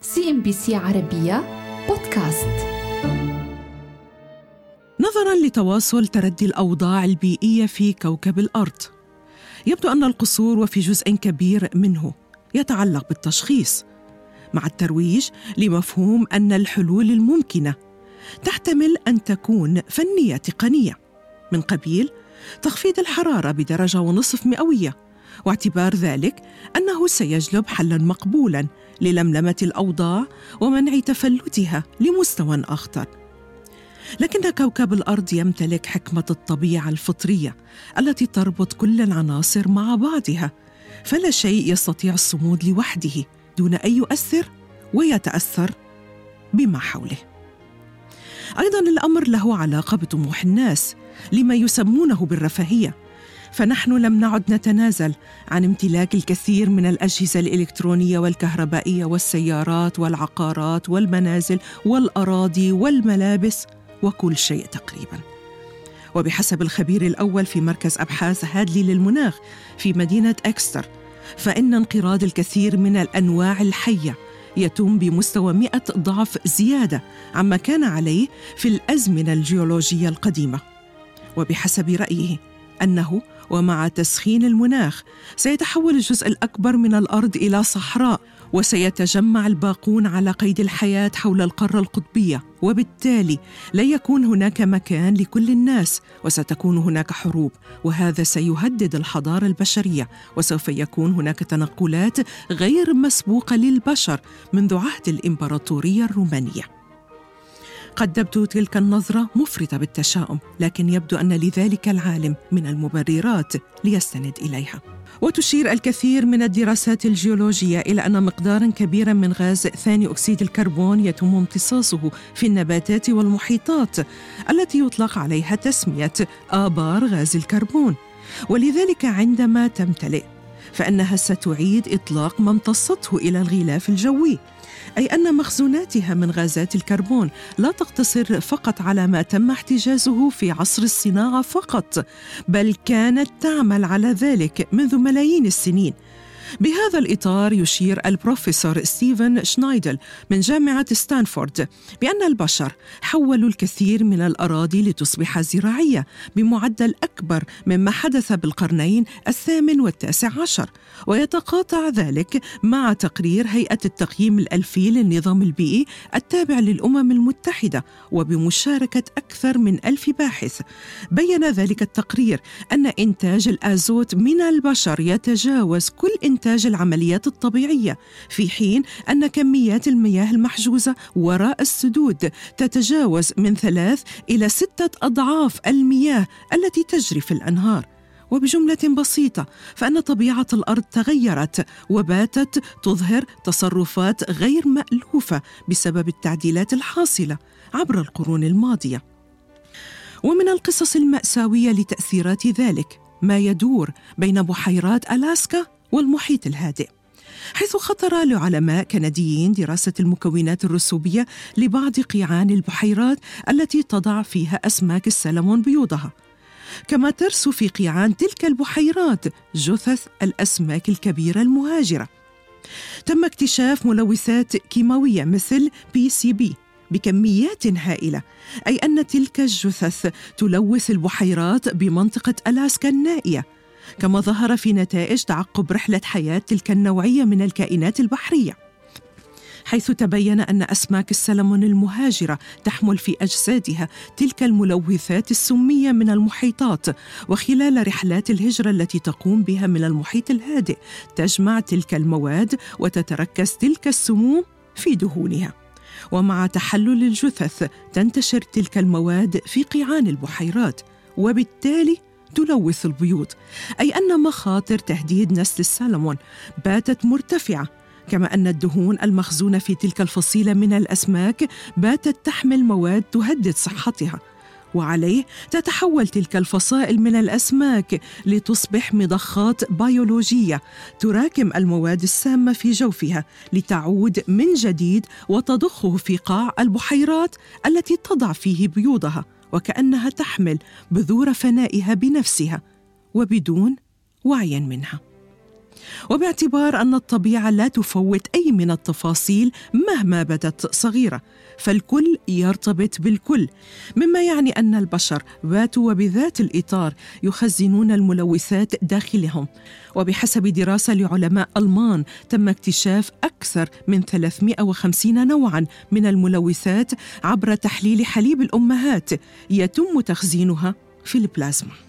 CNBC عربية بودكاست. نظرا لتواصل تردي الأوضاع البيئية في كوكب الأرض. يبدو أن القصور وفي جزء كبير منه يتعلق بالتشخيص مع الترويج لمفهوم أن الحلول الممكنة تحتمل أن تكون فنية تقنية من قبيل تخفيض الحرارة بدرجة ونصف مئوية واعتبار ذلك أنه سيجلب حلا مقبولا للملمة الأوضاع ومنع تفلتها لمستوى اخطر لكن كوكب الأرض يمتلك حكمة الطبيعة الفطرية التي تربط كل العناصر مع بعضها فلا شيء يستطيع الصمود لوحده دون أن يؤثر ويتأثر بما حوله. أيضا الأمر له علاقة بطموح الناس لما يسمونه بالرفاهية فنحن لم نعد نتنازل عن امتلاك الكثير من الأجهزة الإلكترونية والكهربائية والسيارات والعقارات والمنازل والأراضي والملابس وكل شيء تقريبا. وبحسب الخبير الأول في مركز أبحاث هادلي للمناخ في مدينة إكستر فإن انقراض الكثير من الأنواع الحية يتم بمستوى مئة ضعف زيادة عما كان عليه في الأزمنة الجيولوجية القديمة. وبحسب رأيه أنه ومع تسخين المناخ سيتحول الجزء الأكبر من الأرض إلى صحراء وسيتجمع الباقون على قيد الحياة حول القارة القطبية. وبالتالي لا يكون هناك مكان لكل الناس وستكون هناك حروب. وهذا سيهدد الحضارة البشرية. وسوف يكون هناك تنقلات غير مسبوقة للبشر منذ عهد الإمبراطورية الرومانية. قد تبدو تلك النظرة مفرطة بالتشاؤم، لكن يبدو أن لذلك العالم من المبررات ليستند إليها. وتشير الكثير من الدراسات الجيولوجية إلى أن مقدارا كبيرا من غاز ثاني أكسيد الكربون يتم امتصاصه في النباتات والمحيطات التي يطلق عليها تسمية آبار غاز الكربون. ولذلك عندما تمتلئ فإنها ستعيد إطلاق ما امتصته إلى الغلاف الجوي. أي أن مخزوناتها من غازات الكربون لا تقتصر فقط على ما تم احتجازه في عصر الصناعة فقط بل كانت تعمل على ذلك منذ ملايين السنين. بهذا الإطار يشير البروفيسور ستيفن شنايدر من جامعة ستانفورد بأن البشر حولوا الكثير من الأراضي لتصبح زراعية بمعدل أكبر مما حدث بالقرنين الثامن والتاسع عشر. ويتقاطع ذلك مع تقرير هيئة التقييم الألفي للنظام البيئي التابع للأمم المتحدة وبمشاركة أكثر من ألف باحث. بين ذلك التقرير أن إنتاج الآزوت من البشر يتجاوز كل إنتاج العمليات الطبيعية في حين أن كميات المياه المحجوزة وراء السدود تتجاوز من ثلاث إلى ستة أضعاف المياه التي تجري في الأنهار. وبجملة بسيطة فإن طبيعة الأرض تغيرت وباتت تظهر تصرفات غير مألوفة بسبب التعديلات الحاصلة عبر القرون الماضية. ومن القصص المأساوية لتأثيرات ذلك ما يدور بين بحيرات ألاسكا والمحيط الهادئ حيث خطر لعلماء كنديين دراسة المكونات الرسوبية لبعض قيعان البحيرات التي تضع فيها أسماك السلمون بيوضها. كما ترسو في قيعان تلك البحيرات جثث الأسماك الكبيرة المهاجرة. تم اكتشاف ملوثات كيماوية مثل PCB بكميات هائلة أي أن تلك الجثث تلوث البحيرات بمنطقة ألاسكا النائية. كما ظهر في نتائج تعقب رحلة حياة تلك النوعية من الكائنات البحرية. حيث تبين أن أسماك السلمون المهاجرة تحمل في أجسادها تلك الملوثات السمية من المحيطات وخلال رحلات الهجرة التي تقوم بها من المحيط الهادئ تجمع تلك المواد وتتركز تلك السموم في دهونها. ومع تحلل الجثث تنتشر تلك المواد في قيعان البحيرات وبالتالي تلوث البيوت أي أن مخاطر تهديد نسل السلمون باتت مرتفعة كما أن الدهون المخزونة في تلك الفصيلة من الأسماك باتت تحمل مواد تهدد صحتها وعليه تتحول تلك الفصائل من الأسماك لتصبح مضخات بيولوجية تراكم المواد السامة في جوفها لتعود من جديد وتضخه في قاع البحيرات التي تضع فيه بيوضها. وكأنها تحمل بذور فنائها بنفسها وبدون وعي منها. وباعتبار أن الطبيعة لا تفوت أي من التفاصيل مهما بدت صغيرة فالكل يرتبط بالكل مما يعني أن البشر ذاتوا وبذات الإطار يخزنون الملوثات داخلهم. وبحسب دراسة لعلماء ألمان تم اكتشاف أكثر من 350 نوعا من الملوثات عبر تحليل حليب الأمهات يتم تخزينها في البلازما.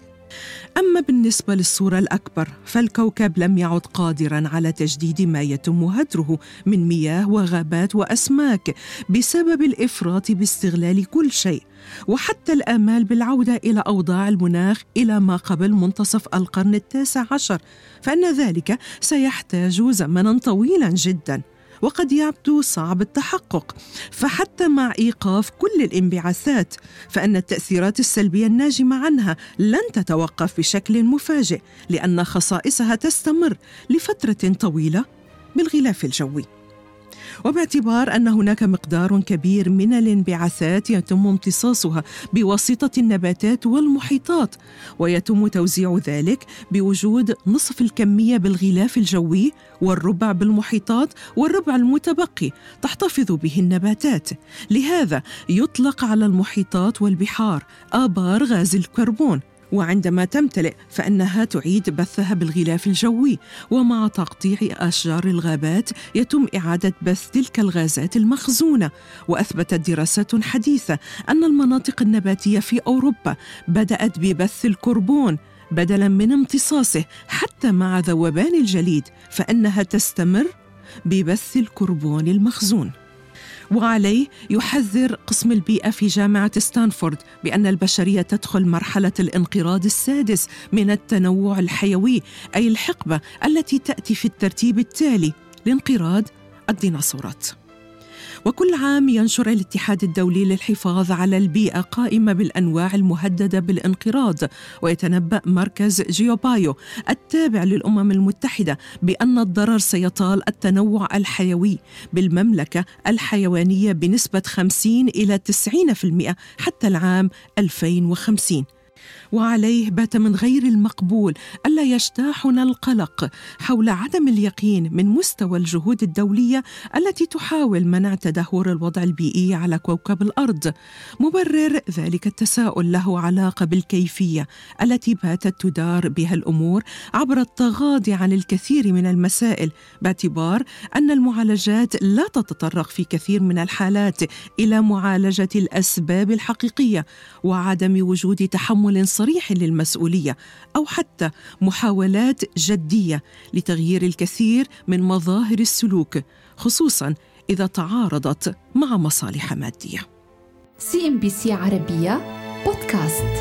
أما بالنسبة للصورة الأكبر فالكوكب لم يعد قادرا على تجديد ما يتم هدره من مياه وغابات وأسماك بسبب الإفراط باستغلال كل شيء وحتى الآمال بالعودة إلى أوضاع المناخ إلى ما قبل منتصف القرن التاسع عشر فإن ذلك سيحتاج زمنا طويلا جدا. وقد يبدو صعب التحقق. فحتى مع إيقاف كل الانبعاثات فإن التأثيرات السلبية الناجمة عنها لن تتوقف بشكل مفاجئ لأن خصائصها تستمر لفترة طويلة بالغلاف الجوي. وباعتبار أن هناك مقدار كبير من الانبعاثات يتم امتصاصها بواسطة النباتات والمحيطات ويتم توزيع ذلك بوجود نصف الكمية بالغلاف الجوي والربع بالمحيطات والربع المتبقي تحتفظ به النباتات. لهذا يطلق على المحيطات والبحار آبار غاز الكربون وعندما تمتلئ فإنها تعيد بثها بالغلاف الجوي. ومع تقطيع أشجار الغابات يتم إعادة بث تلك الغازات المخزونة. وأثبتت دراسات حديثة أن المناطق النباتية في أوروبا بدأت ببث الكربون بدلا من امتصاصه. حتى مع ذوبان الجليد فإنها تستمر ببث الكربون المخزون. وعليه يحذر قسم البيئة في جامعة ستانفورد بأن البشرية تدخل مرحلة الانقراض السادس من التنوع الحيوي أي الحقبة التي تأتي في الترتيب التالي لانقراض الديناصورات. وكل عام ينشر الاتحاد الدولي للحفاظ على البيئة قائمة بالأنواع المهددة بالانقراض ويتنبأ مركز جيوبايو التابع للأمم المتحدة بأن الضرر سيطال التنوع الحيوي بالمملكة الحيوانية بنسبة 50 إلى 90% حتى العام 2050 وعليه بات من غير المقبول ألا يجتاحنا القلق حول عدم اليقين من مستوى الجهود الدولية التي تحاول منع تدهور الوضع البيئي على كوكب الأرض. مبرر ذلك التساؤل له علاقة بالكيفية التي باتت تدار بها الأمور عبر التغاضي عن الكثير من المسائل باعتبار أن المعالجات لا تتطرق في كثير من الحالات إلى معالجة الأسباب الحقيقية وعدم وجود تحمل صريح للمسؤولية أو حتى محاولات جدية لتغيير الكثير من مظاهر السلوك خصوصا إذا تعارضت مع مصالح مادية. CNBC عربية بودكاست.